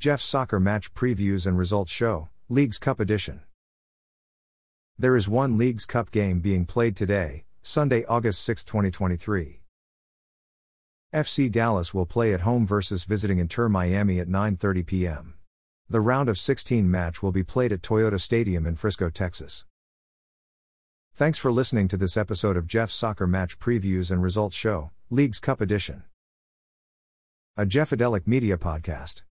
Jeff's Soccer Match Previews and Results Show, Leagues Cup Edition. There is one Leagues Cup game being played today, Sunday, August 6, 2023. FC Dallas will play at home versus visiting Inter Miami at 9:30 p.m. The round of 16 match will be played at Toyota Stadium in Frisco, Texas. Thanks for listening to this episode of Jeff's Soccer Match Previews and Results Show, Leagues Cup Edition. A Jeffadelic Media Podcast.